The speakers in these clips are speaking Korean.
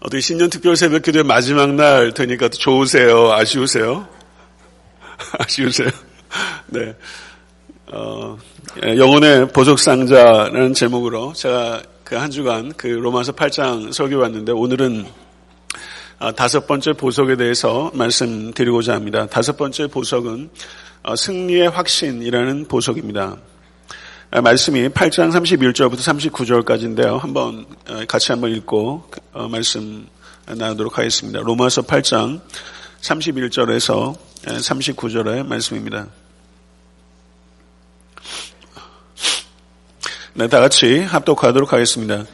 어떻게 신년 특별 새벽 기도의 마지막 날 되니까 좋으세요? 아쉬우세요? 아쉬우세요? 네. 어, 예, 영혼의 보석상자라는 제목으로 제가 그 한 주간 그 로마서 8장 설교 왔는데 오늘은 아, 다섯 번째 보석에 대해서 말씀드리고자 합니다. 다섯 번째 보석은 어, 승리의 확신이라는 보석입니다. 아, 말씀이 8장 31절부터 39절까지인데요. 한번 어, 같이 한번 읽고 어, 말씀 나누도록 하겠습니다. 로마서 8장 31절에서 39절의 말씀입니다. 네, 다 같이 합독하도록 하겠습니다.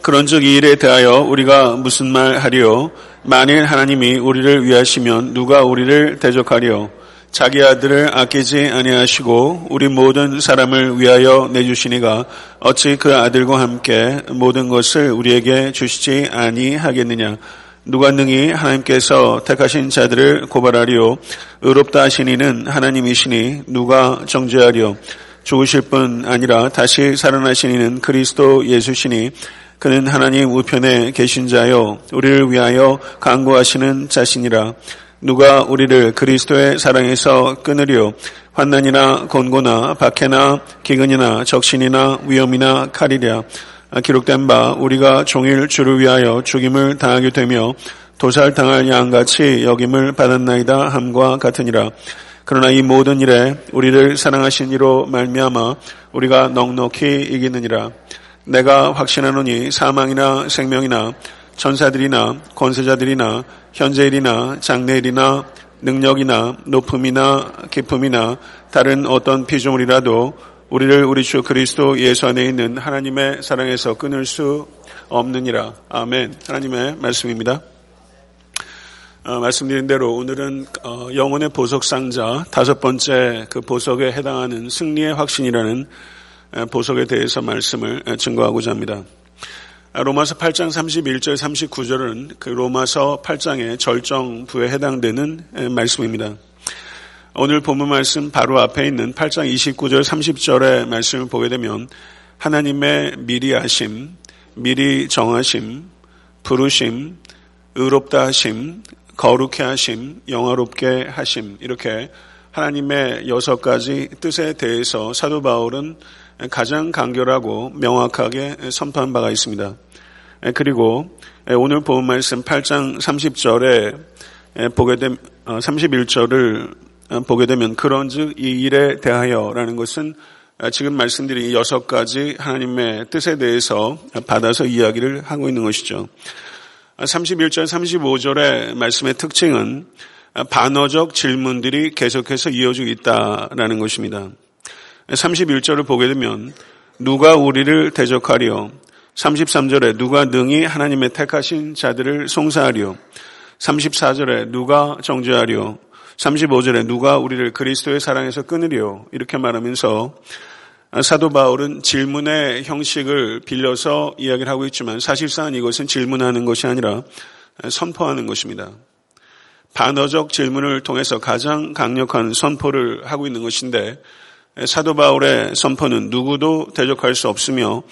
그런즉 이 일에 대하여 우리가 무슨 말 하리요? 만일 하나님이 우리를 위하시면 누가 우리를 대적하리요? 자기 아들을 아끼지 아니하시고 우리 모든 사람을 위하여 내주시니가 어찌 그 아들과 함께 모든 것을 우리에게 주시지 아니하겠느냐? 누가 능히 하나님께서 택하신 자들을 고발하리요? 의롭다 하시니는 하나님이시니 누가 정죄하리요? 죽으실 뿐 아니라 다시 살아나시니는 그리스도 예수시니 그는 하나님 우편에 계신 자요. 우리를 위하여 강구하시는 자신이라 누가 우리를 그리스도의 사랑에서 끊으리요? 환난이나 곤고나 박해나 기근이나 적신이나 위험이나 칼이랴. 기록된 바 우리가 종일 주를 위하여 죽임을 당하게 되며 도살당할 양같이 여김을 받았나이다 함과 같으니라. 그러나 이 모든 일에 우리를 사랑하신 이로 말미암아 우리가 넉넉히 이기느니라. 내가 확신하노니 사망이나 생명이나 천사들이나 권세자들이나 현재일이나 장래일이나 능력이나 높음이나 기쁨이나 다른 어떤 피조물이라도 우리를 우리 주 그리스도 예수 안에 있는 하나님의 사랑에서 끊을 수 없느니라. 아멘. 하나님의 말씀입니다. 어, 말씀드린 대로 오늘은 어, 영혼의 보석 상자 다섯 번째 그 보석에 해당하는 승리의 확신이라는 보석에 대해서 말씀을 증거하고자 합니다. 로마서 8장 31절 39절은 그 로마서 8장의 절정부에 해당되는 말씀입니다. 오늘 본문 말씀 바로 앞에 있는 8장 29절 30절의 말씀을 보게 되면 하나님의 미리 하심, 미리 정하심, 부르심, 의롭다 하심, 거룩해 하심, 영화롭게 하심 이렇게 하나님의 여섯 가지 뜻에 대해서 사도 바울은 가장 간결하고 명확하게 선포한 바가 있습니다. 그리고 오늘 본 말씀 8장 30절에 보게 되 31절을 보게 되면 그런즉 이 일에 대하여라는 것은 지금 말씀드린 여섯 가지 하나님의 뜻에 대해서 받아서 이야기를 하고 있는 것이죠. 31절, 35절의 말씀의 특징은 반어적 질문들이 계속해서 이어지고 있다라는 것입니다. 31절을 보게 되면 누가 우리를 대적하리요? 33절에 누가 능히 하나님의 택하신 자들을 송사하리요? 34절에 누가 정죄하리요? 35절에 누가 우리를 그리스도의 사랑에서 끊으리요? 이렇게 말하면서 사도 바울은 질문의 형식을 빌려서 이야기를 하고 있지만 사실상 이것은 질문하는 것이 아니라 선포하는 것입니다. 반어적 질문을 통해서 가장 강력한 선포를 하고 있는 것인데 사도 바울의 선포는 누구도 대적할 수 없으며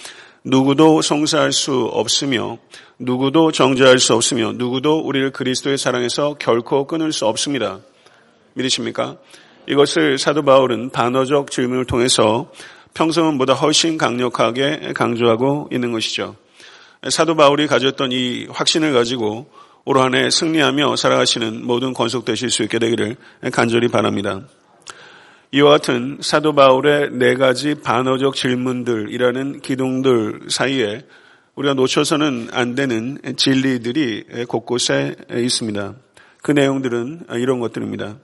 누구도 송사할 수 없으며 누구도 정죄할 수 없으며 누구도 우리를 그리스도의 사랑에서 결코 끊을 수 없습니다. 믿으십니까? 이것을 사도 바울은 반어적 질문을 통해서 평소보다 훨씬 강력하게 강조하고 있는 것이죠. 사도 바울이 가졌던 이 확신을 가지고 올 한해 승리하며 살아가시는 모든 권속되실 수 있게 되기를 간절히 바랍니다. 이와 같은 사도 바울의 네 가지 반어적 질문들이라는 기둥들 사이에 우리가 놓쳐서는 안 되는 진리들이 곳곳에 있습니다. 그 내용들은 이런 것들입니다.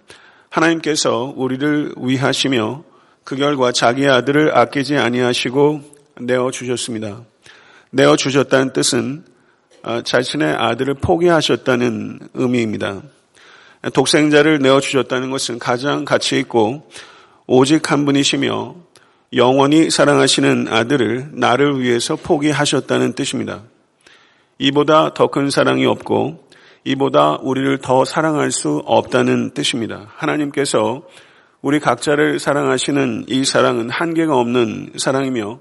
하나님께서 우리를 위하시며 그 결과 자기 아들을 아끼지 아니하시고 내어 주셨습니다. 내어 주셨다는 뜻은 자신의 아들을 포기하셨다는 의미입니다. 독생자를 내어 주셨다는 것은 가장 가치 있고 오직 한 분이시며 영원히 사랑하시는 아들을 나를 위해서 포기하셨다는 뜻입니다. 이보다 더 큰 사랑이 없고 이보다 우리를 더 사랑할 수 없다는 뜻입니다. 하나님께서 우리 각자를 사랑하시는 이 사랑은 한계가 없는 사랑이며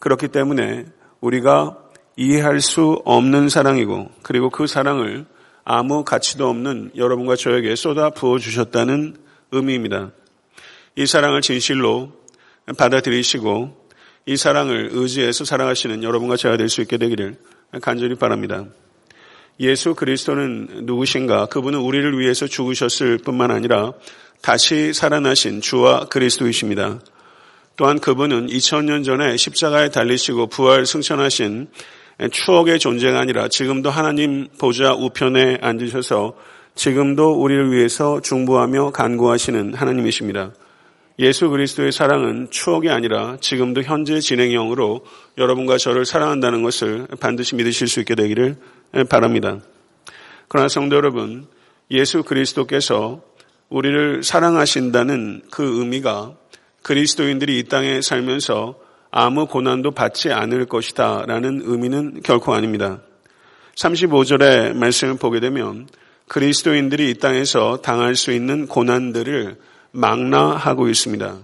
그렇기 때문에 우리가 이해할 수 없는 사랑이고 그리고 그 사랑을 아무 가치도 없는 여러분과 저에게 쏟아 부어 주셨다는 의미입니다. 이 사랑을 진실로 받아들이시고 이 사랑을 의지해서 사랑하시는 여러분과 제가 될 수 있게 되기를 간절히 바랍니다. 예수 그리스도는 누구신가? 그분은 우리를 위해서 죽으셨을 뿐만 아니라 다시 살아나신 주와 그리스도이십니다. 또한 그분은 2000년 전에 십자가에 달리시고 부활 승천하신 추억의 존재가 아니라 지금도 하나님 보좌 우편에 앉으셔서 지금도 우리를 위해서 중보하며 간구하시는 하나님이십니다. 예수 그리스도의 사랑은 추억이 아니라 지금도 현재 진행형으로 여러분과 저를 사랑한다는 것을 반드시 믿으실 수 있게 되기를 바랍니다. 그러나 성도 여러분, 예수 그리스도께서 우리를 사랑하신다는 그 의미가 그리스도인들이 이 땅에 살면서 아무 고난도 받지 않을 것이다 라는 의미는 결코 아닙니다. 35절의 말씀을 보게 되면 그리스도인들이 이 땅에서 당할 수 있는 고난들을 망라하고 있습니다.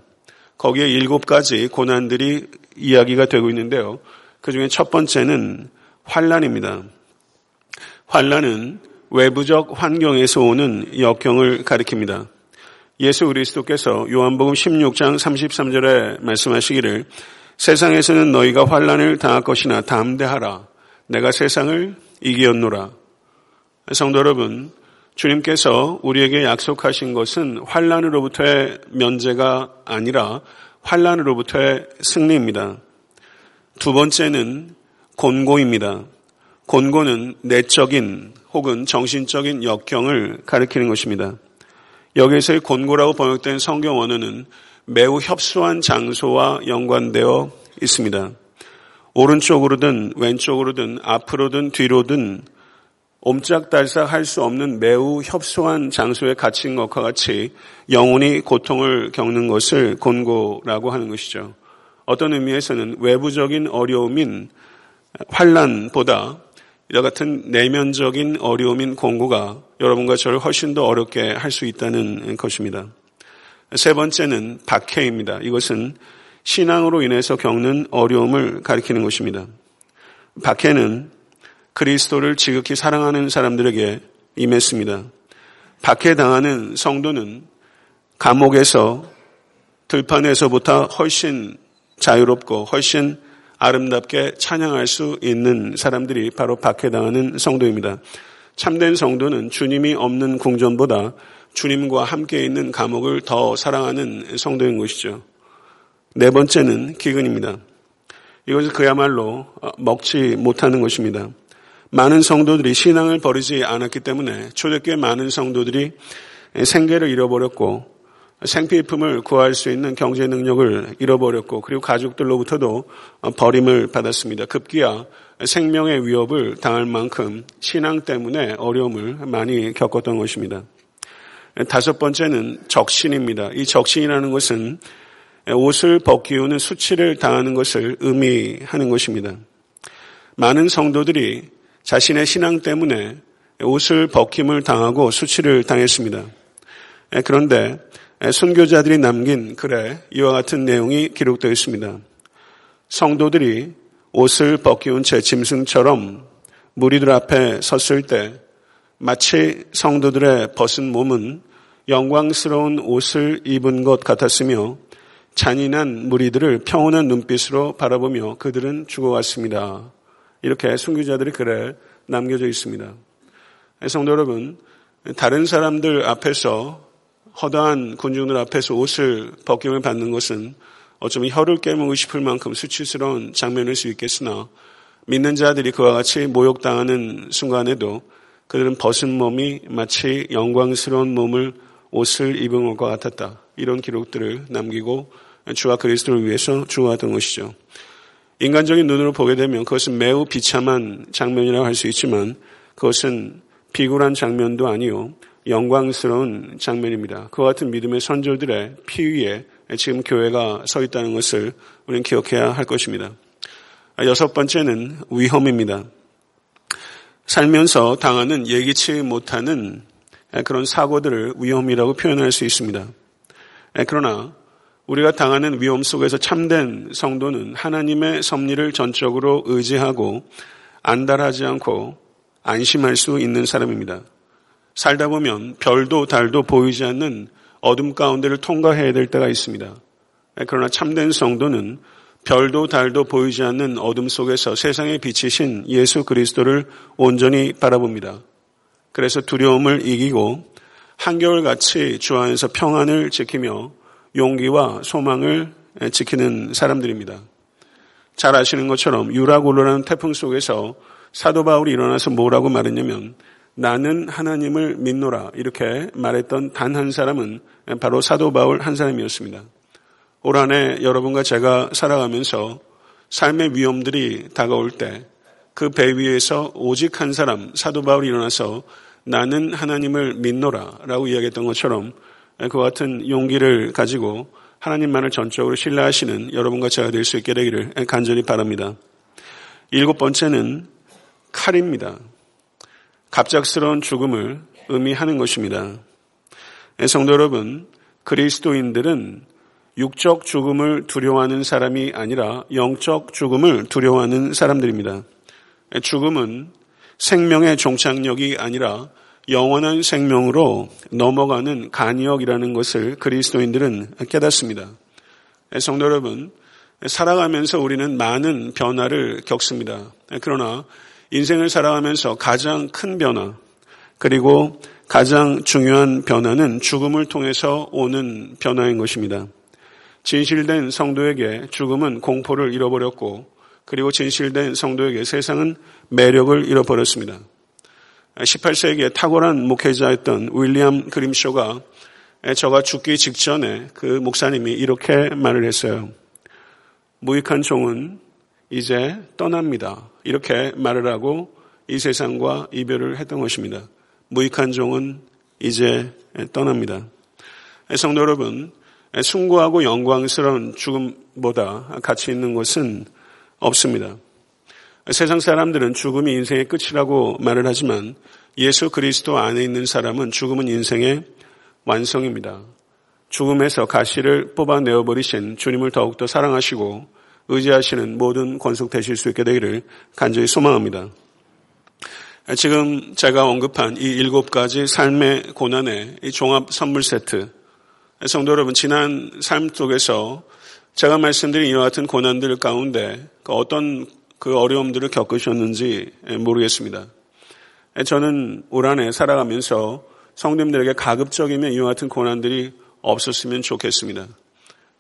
거기에 일곱 가지 고난들이 이야기가 되고 있는데요. 그 중에 첫 번째는 환란입니다. 환란은 외부적 환경에서 오는 역경을 가리킵니다. 예수 그리스도께서 요한복음 16장 33절에 말씀하시기를 세상에서는 너희가 환란을 당할 것이나 담대하라. 내가 세상을 이기었노라. 성도 여러분, 주님께서 우리에게 약속하신 것은 환란으로부터의 면제가 아니라 환란으로부터의 승리입니다. 두 번째는 곤고입니다. 곤고는 내적인 혹은 정신적인 역경을 가리키는 것입니다. 여기에서의 곤고라고 번역된 성경 언어는 매우 협소한 장소와 연관되어 있습니다. 오른쪽으로든 왼쪽으로든 앞으로든 뒤로든 옴짝달싹 할 수 없는 매우 협소한 장소에 갇힌 것과 같이 영혼이 고통을 겪는 것을 곤고라고 하는 것이죠. 어떤 의미에서는 외부적인 어려움인 환란보다 이와 같은 내면적인 어려움인 공고가 여러분과 저를 훨씬 더 어렵게 할 수 있다는 것입니다. 세 번째는 박해입니다. 이것은 신앙으로 인해서 겪는 어려움을 가리키는 것입니다. 박해는 그리스도를 지극히 사랑하는 사람들에게 임했습니다. 박해당하는 성도는 감옥에서 들판에서보다 훨씬 자유롭고 훨씬 아름답게 찬양할 수 있는 사람들이 바로 박해당하는 성도입니다. 참된 성도는 주님이 없는 궁전보다 주님과 함께 있는 감옥을 더 사랑하는 성도인 것이죠. 네 번째는 기근입니다. 이것은 그야말로 먹지 못하는 것입니다. 많은 성도들이 신앙을 버리지 않았기 때문에 초대교회 많은 성도들이 생계를 잃어버렸고 생필품을 구할 수 있는 경제 능력을 잃어버렸고 그리고 가족들로부터도 버림을 받았습니다. 급기야 생명의 위협을 당할 만큼 신앙 때문에 어려움을 많이 겪었던 것입니다. 다섯 번째는 적신입니다. 이 적신이라는 것은 옷을 벗기우는 수치를 당하는 것을 의미하는 것입니다. 많은 성도들이 자신의 신앙 때문에 옷을 벗김을 당하고 수치를 당했습니다. 그런데 순교자들이 남긴 글에 이와 같은 내용이 기록되어 있습니다. 성도들이 옷을 벗기운 채 짐승처럼 무리들 앞에 섰을 때 마치 성도들의 벗은 몸은 영광스러운 옷을 입은 것 같았으며 잔인한 무리들을 평온한 눈빛으로 바라보며 그들은 죽어갔습니다. 이렇게 순교자들이 글에 남겨져 있습니다. 성도 여러분, 다른 사람들 앞에서 허다한 군중들 앞에서 옷을 벗김을 받는 것은 어쩌면 혀를 깨물고 싶을 만큼 수치스러운 장면일 수 있겠으나 믿는 자들이 그와 같이 모욕당하는 순간에도 그들은 벗은 몸이 마치 영광스러운 몸을 옷을 입은 것과 같았다. 이런 기록들을 남기고 주와 그리스도를 위해서 주어왔던 것이죠. 인간적인 눈으로 보게 되면 그것은 매우 비참한 장면이라고 할 수 있지만 그것은 비굴한 장면도 아니요 영광스러운 장면입니다. 그와 같은 믿음의 선조들의 피 위에 지금 교회가 서 있다는 것을 우리는 기억해야 할 것입니다. 여섯 번째는 위험입니다. 살면서 당하는 예기치 못하는 그런 사고들을 위험이라고 표현할 수 있습니다. 그러나 우리가 당하는 위험 속에서 참된 성도는 하나님의 섭리를 전적으로 의지하고 안달하지 않고 안심할 수 있는 사람입니다. 살다 보면 별도 달도 보이지 않는 어둠 가운데를 통과해야 될 때가 있습니다. 그러나 참된 성도는 별도 달도 보이지 않는 어둠 속에서 세상에 비치신 예수 그리스도를 온전히 바라봅니다. 그래서 두려움을 이기고 한겨울같이 주 안에서 평안을 지키며 용기와 소망을 지키는 사람들입니다. 잘 아시는 것처럼 유라굴로라는 태풍 속에서 사도 바울이 일어나서 뭐라고 말했냐면 나는 하나님을 믿노라 이렇게 말했던 단 한 사람은 바로 사도 바울 한 사람이었습니다. 올 한해 여러분과 제가 살아가면서 삶의 위험들이 다가올 때 그 배 위에서 오직 한 사람 사도 바울이 일어나서 나는 하나님을 믿노라 라고 이야기했던 것처럼 그 같은 용기를 가지고 하나님만을 전적으로 신뢰하시는 여러분과 제가 될 수 있게 되기를 간절히 바랍니다. 일곱 번째는 칼입니다. 갑작스러운 죽음을 의미하는 것입니다. 성도 여러분, 그리스도인들은 육적 죽음을 두려워하는 사람이 아니라 영적 죽음을 두려워하는 사람들입니다. 죽음은 생명의 종착역이 아니라 영원한 생명으로 넘어가는 간역이라는 것을 그리스도인들은 깨닫습니다. 성도 여러분, 살아가면서 우리는 많은 변화를 겪습니다. 그러나 인생을 살아가면서 가장 큰 변화, 그리고 가장 중요한 변화는 죽음을 통해서 오는 변화인 것입니다. 진실된 성도에게 죽음은 공포를 잃어버렸고 그리고 진실된 성도에게 세상은 매력을 잃어버렸습니다. 18세기에 탁월한 목회자였던 윌리엄 그림쇼가 저가 죽기 직전에 그 목사님이 이렇게 말을 했어요. 무익한 종은 이제 떠납니다. 이렇게 말을 하고 이 세상과 이별을 했던 것입니다. 무익한 종은 이제 떠납니다. 성도 여러분, 숭고하고 영광스러운 죽음보다 가치 있는 것은 없습니다. 세상 사람들은 죽음이 인생의 끝이라고 말을 하지만 예수 그리스도 안에 있는 사람은 죽음은 인생의 완성입니다. 죽음에서 가시를 뽑아내어 버리신 주님을 더욱더 사랑하시고 의지하시는 모든 권속 되실 수 있게 되기를 간절히 소망합니다. 지금 제가 언급한 이 일곱 가지 삶의 고난의 이 종합 선물 세트 성도 여러분, 지난 삶 속에서 제가 말씀드린 이와 같은 고난들 가운데 그 어떤 그 어려움들을 겪으셨는지 모르겠습니다. 저는 올 한해 살아가면서 성도님들에게 가급적이면 이와 같은 고난들이 없었으면 좋겠습니다.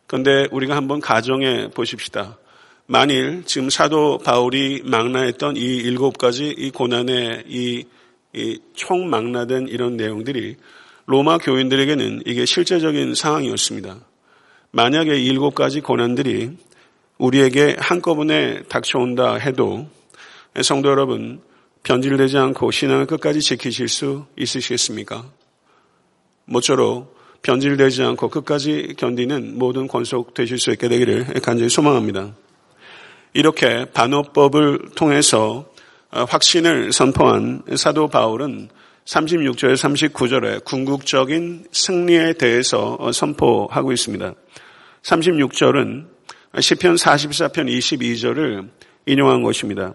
그런데 우리가 한번 가정해 보십시다. 만일 지금 사도 바울이 망라했던 이 일곱 가지 이 고난의 이, 이 총망라된 이런 내용들이 로마 교인들에게는 이게 실제적인 상황이었습니다. 만약에 일곱 가지 고난들이 우리에게 한꺼번에 닥쳐온다 해도 성도 여러분 변질되지 않고 신앙을 끝까지 지키실 수 있으시겠습니까? 모쪼록 변질되지 않고 끝까지 견디는 모든 권속 되실 수 있게 되기를 간절히 소망합니다. 이렇게 반어법을 통해서 확신을 선포한 사도 바울은 36절, 39절에 궁극적인 승리에 대해서 선포하고 있습니다. 36절은 시편 44편 22절을 인용한 것입니다.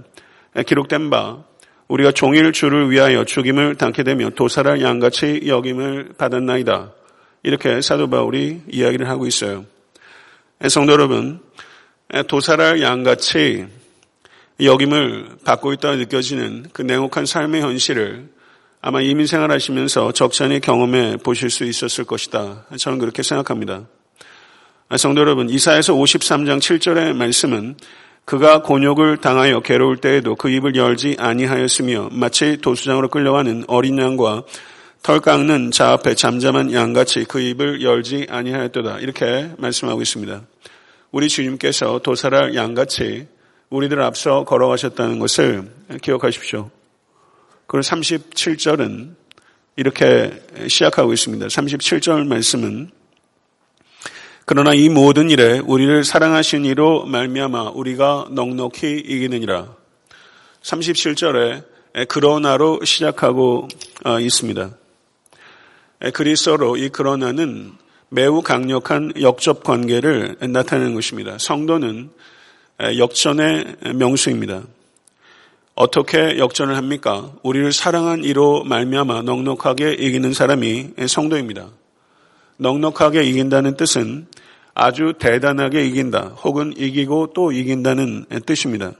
기록된 바 우리가 종일 주를 위하여 죽임을 당게 되며 도살할 양같이 여김을 받았나이다. 이렇게 사도 바울이 이야기를 하고 있어요. 성도 여러분, 도살할 양같이 여김을 받고 있다고 느껴지는 그 냉혹한 삶의 현실을 아마 이민 생활하시면서 적잖이 경험해 보실 수 있었을 것이다. 저는 그렇게 생각합니다. 성도 여러분, 이사에서 53장 7절의 말씀은 그가 곤욕을 당하여 괴로울 때에도 그 입을 열지 아니하였으며 마치 도수장으로 끌려가는 어린 양과 털 깎는 자 앞에 잠잠한 양같이 그 입을 열지 아니하였도다. 이렇게 말씀하고 있습니다. 우리 주님께서 도살할 양같이 우리들 앞서 걸어가셨다는 것을 기억하십시오. 그리고 37절은 이렇게 시작하고 있습니다. 37절 말씀은 그러나 이 모든 일에 우리를 사랑하신 이로 말미암아 우리가 넉넉히 이기느니라. 37절에 그러나로 시작하고 어, 있습니다. 그리스어로 이 그러나는 매우 강력한 역접 관계를 나타내는 것입니다. 성도는 역전의 명수입니다. 어떻게 역전을 합니까? 우리를 사랑한 이로 말미암아 넉넉하게 이기는 사람이 성도입니다. 넉넉하게 이긴다는 뜻은 아주 대단하게 이긴다 혹은 이기고 또 이긴다는 뜻입니다.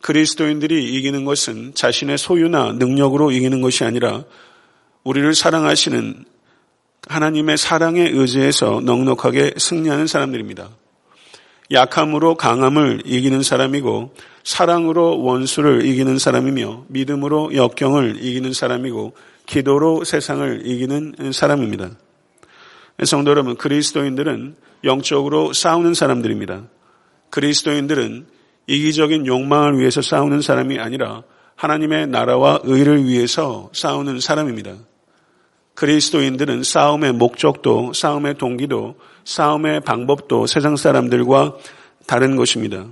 그리스도인들이 이기는 것은 자신의 소유나 능력으로 이기는 것이 아니라 우리를 사랑하시는 하나님의 사랑에 의지해서 넉넉하게 승리하는 사람들입니다. 약함으로 강함을 이기는 사람이고 사랑으로 원수를 이기는 사람이며 믿음으로 역경을 이기는 사람이고 기도로 세상을 이기는 사람입니다. 성도 여러분, 그리스도인들은 영적으로 싸우는 사람들입니다. 그리스도인들은 이기적인 욕망을 위해서 싸우는 사람이 아니라 하나님의 나라와 의를 위해서 싸우는 사람입니다. 그리스도인들은 싸움의 목적도, 싸움의 동기도, 싸움의 방법도 세상 사람들과 다른 것입니다.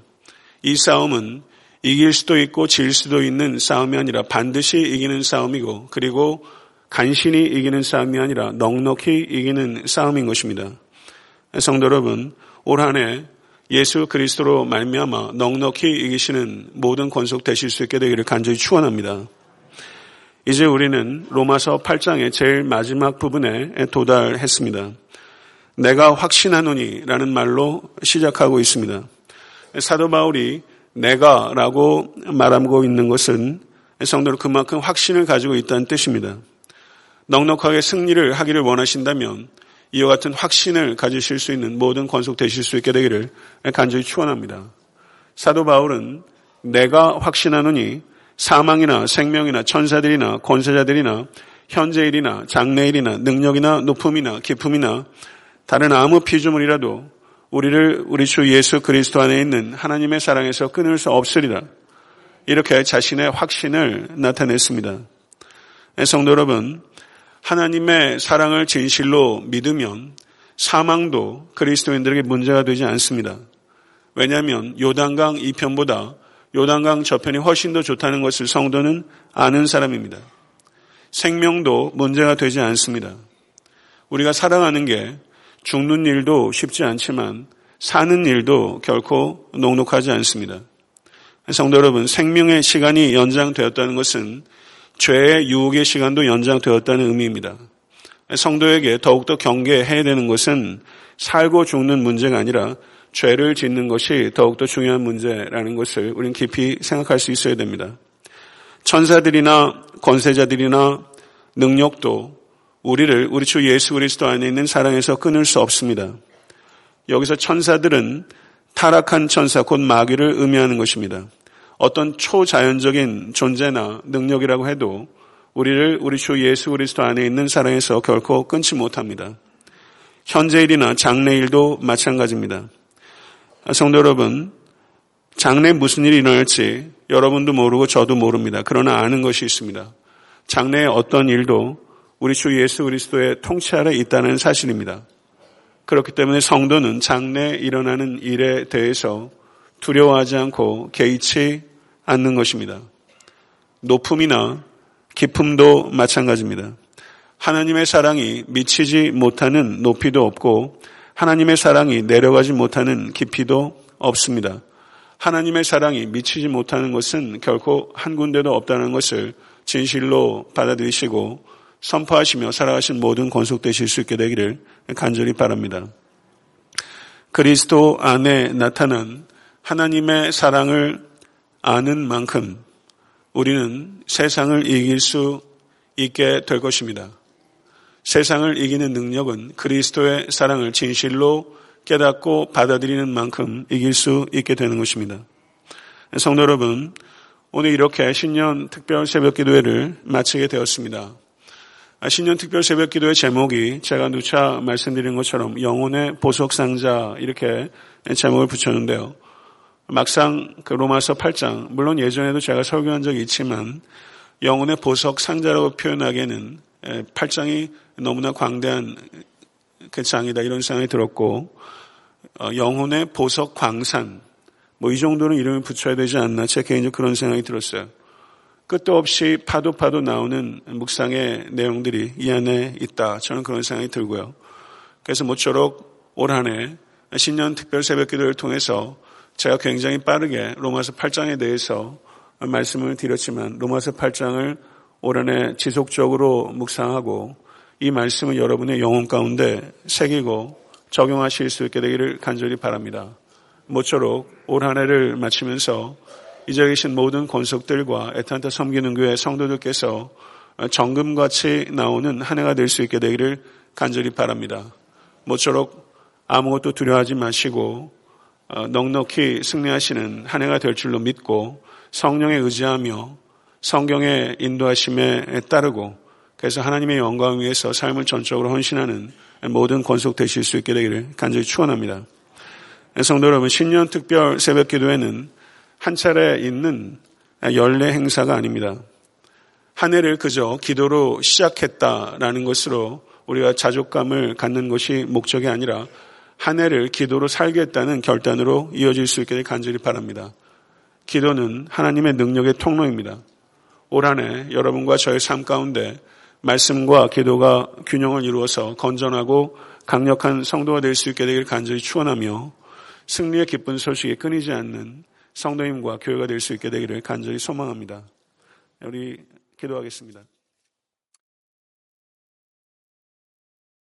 이 싸움은 이길 수도 있고 질 수도 있는 싸움이 아니라 반드시 이기는 싸움이고 그리고 간신히 이기는 싸움이 아니라 넉넉히 이기는 싸움인 것입니다. 성도 여러분, 올 한해 예수 그리스도로 말미암아 넉넉히 이기시는 모든 권속 되실 수 있게 되기를 간절히 축원합니다. 이제 우리는 로마서 8장의 제일 마지막 부분에 도달했습니다. 내가 확신하노니라는 말로 시작하고 있습니다. 사도 바울이 내가라고 말하고 있는 것은 성도로 그만큼 확신을 가지고 있다는 뜻입니다. 넉넉하게 승리를 하기를 원하신다면 이와 같은 확신을 가지실 수 있는 모든 권속 되실 수 있게 되기를 간절히 축원합니다. 사도 바울은 내가 확신하노니 사망이나 생명이나 천사들이나 권세자들이나 현재일이나 장래일이나 능력이나 높음이나 기품이나 다른 아무 피조물이라도 우리를 우리 주 예수 그리스도 안에 있는 하나님의 사랑에서 끊을 수 없으리라. 이렇게 자신의 확신을 나타냈습니다. 성도 여러분, 하나님의 사랑을 진실로 믿으면 사망도 그리스도인들에게 문제가 되지 않습니다. 왜냐하면 요단강 이편보다 요단강 저편이 훨씬 더 좋다는 것을 성도는 아는 사람입니다. 생명도 문제가 되지 않습니다. 우리가 살아가는 게 죽는 일도 쉽지 않지만 사는 일도 결코 녹록하지 않습니다. 성도 여러분, 생명의 시간이 연장되었다는 것은 죄의 유혹의 시간도 연장되었다는 의미입니다. 성도에게 더욱더 경계해야 되는 것은 살고 죽는 문제가 아니라 죄를 짓는 것이 더욱더 중요한 문제라는 것을 우리는 깊이 생각할 수 있어야 됩니다. 천사들이나 권세자들이나 능력도 우리를 우리 주 예수 그리스도 안에 있는 사랑에서 끊을 수 없습니다. 여기서 천사들은 타락한 천사 곧 마귀를 의미하는 것입니다. 어떤 초자연적인 존재나 능력이라고 해도 우리를 우리 주 예수 그리스도 안에 있는 사랑에서 결코 끊지 못합니다. 현재 일이나 장래 일도 마찬가지입니다. 성도 여러분, 장래 무슨 일이 일어날지 여러분도 모르고 저도 모릅니다. 그러나 아는 것이 있습니다. 장래에 어떤 일도 우리 주 예수 그리스도의 통치 아래 있다는 사실입니다. 그렇기 때문에 성도는 장래에 일어나는 일에 대해서 두려워하지 않고 개의치 않는 것입니다. 높음이나 깊음도 마찬가지입니다. 하나님의 사랑이 미치지 못하는 높이도 없고 하나님의 사랑이 내려가지 못하는 깊이도 없습니다. 하나님의 사랑이 미치지 못하는 것은 결코 한 군데도 없다는 것을 진실로 받아들이시고 선포하시며 살아가신 모든 권속되실 수 있게 되기를 간절히 바랍니다. 그리스도 안에 나타난 하나님의 사랑을 아는 만큼 우리는 세상을 이길 수 있게 될 것입니다. 세상을 이기는 능력은 그리스도의 사랑을 진실로 깨닫고 받아들이는 만큼 이길 수 있게 되는 것입니다. 성도 여러분, 오늘 이렇게 신년 특별 새벽 기도회를 마치게 되었습니다. 신년 특별 새벽 기도의 제목이 제가 누차 말씀드린 것처럼 영혼의 보석 상자 이렇게 제목을 붙였는데요. 막상 그 로마서 8장, 물론 예전에도 제가 설교한 적이 있지만 영혼의 보석 상자라고 표현하기에는 8장이 너무나 광대한 그 장이다 이런 생각이 들었고 어, 영혼의 보석 광산 뭐 이 정도는 이름을 붙여야 되지 않나 제 개인적으로 그런 생각이 들었어요. 끝도 없이 파도 파도 나오는 묵상의 내용들이 이 안에 있다. 저는 그런 생각이 들고요. 그래서 모쪼록 올 한해 신년 특별 새벽 기도를 통해서 제가 굉장히 빠르게 로마서 8장에 대해서 말씀을 드렸지만 로마서 8장을 올 한해 지속적으로 묵상하고 이 말씀을 여러분의 영혼 가운데 새기고 적용하실 수 있게 되기를 간절히 바랍니다. 모쪼록 올 한 해를 마치면서 이 자리에 계신 모든 권속들과 에탄타 섬기는 교회 성도들께서 정금같이 나오는 한 해가 될 수 있게 되기를 간절히 바랍니다. 모쪼록 아무것도 두려워하지 마시고 어, 넉넉히 승리하시는 한 해가 될 줄로 믿고 성령에 의지하며 성경의 인도하심에 따르고 그래서 하나님의 영광을 위해서 삶을 전적으로 헌신하는 모든 권속 되실 수 있게 되기를 간절히 축원합니다. 성도 여러분, 신년 특별 새벽 기도회는 한 차례 있는 연례 행사가 아닙니다. 한 해를 그저 기도로 시작했다라는 것으로 우리가 자족감을 갖는 것이 목적이 아니라 한 해를 기도로 살겠다는 결단으로 이어질 수 있게 간절히 바랍니다. 기도는 하나님의 능력의 통로입니다. 올 한 해 여러분과 저의 삶 가운데 말씀과 기도가 균형을 이루어서 건전하고 강력한 성도가 될 수 있게 되길 간절히 축원하며 승리의 기쁜 소식이 끊이지 않는 성도님과 교회가 될 수 있게 되기를 간절히 소망합니다. 우리 기도하겠습니다.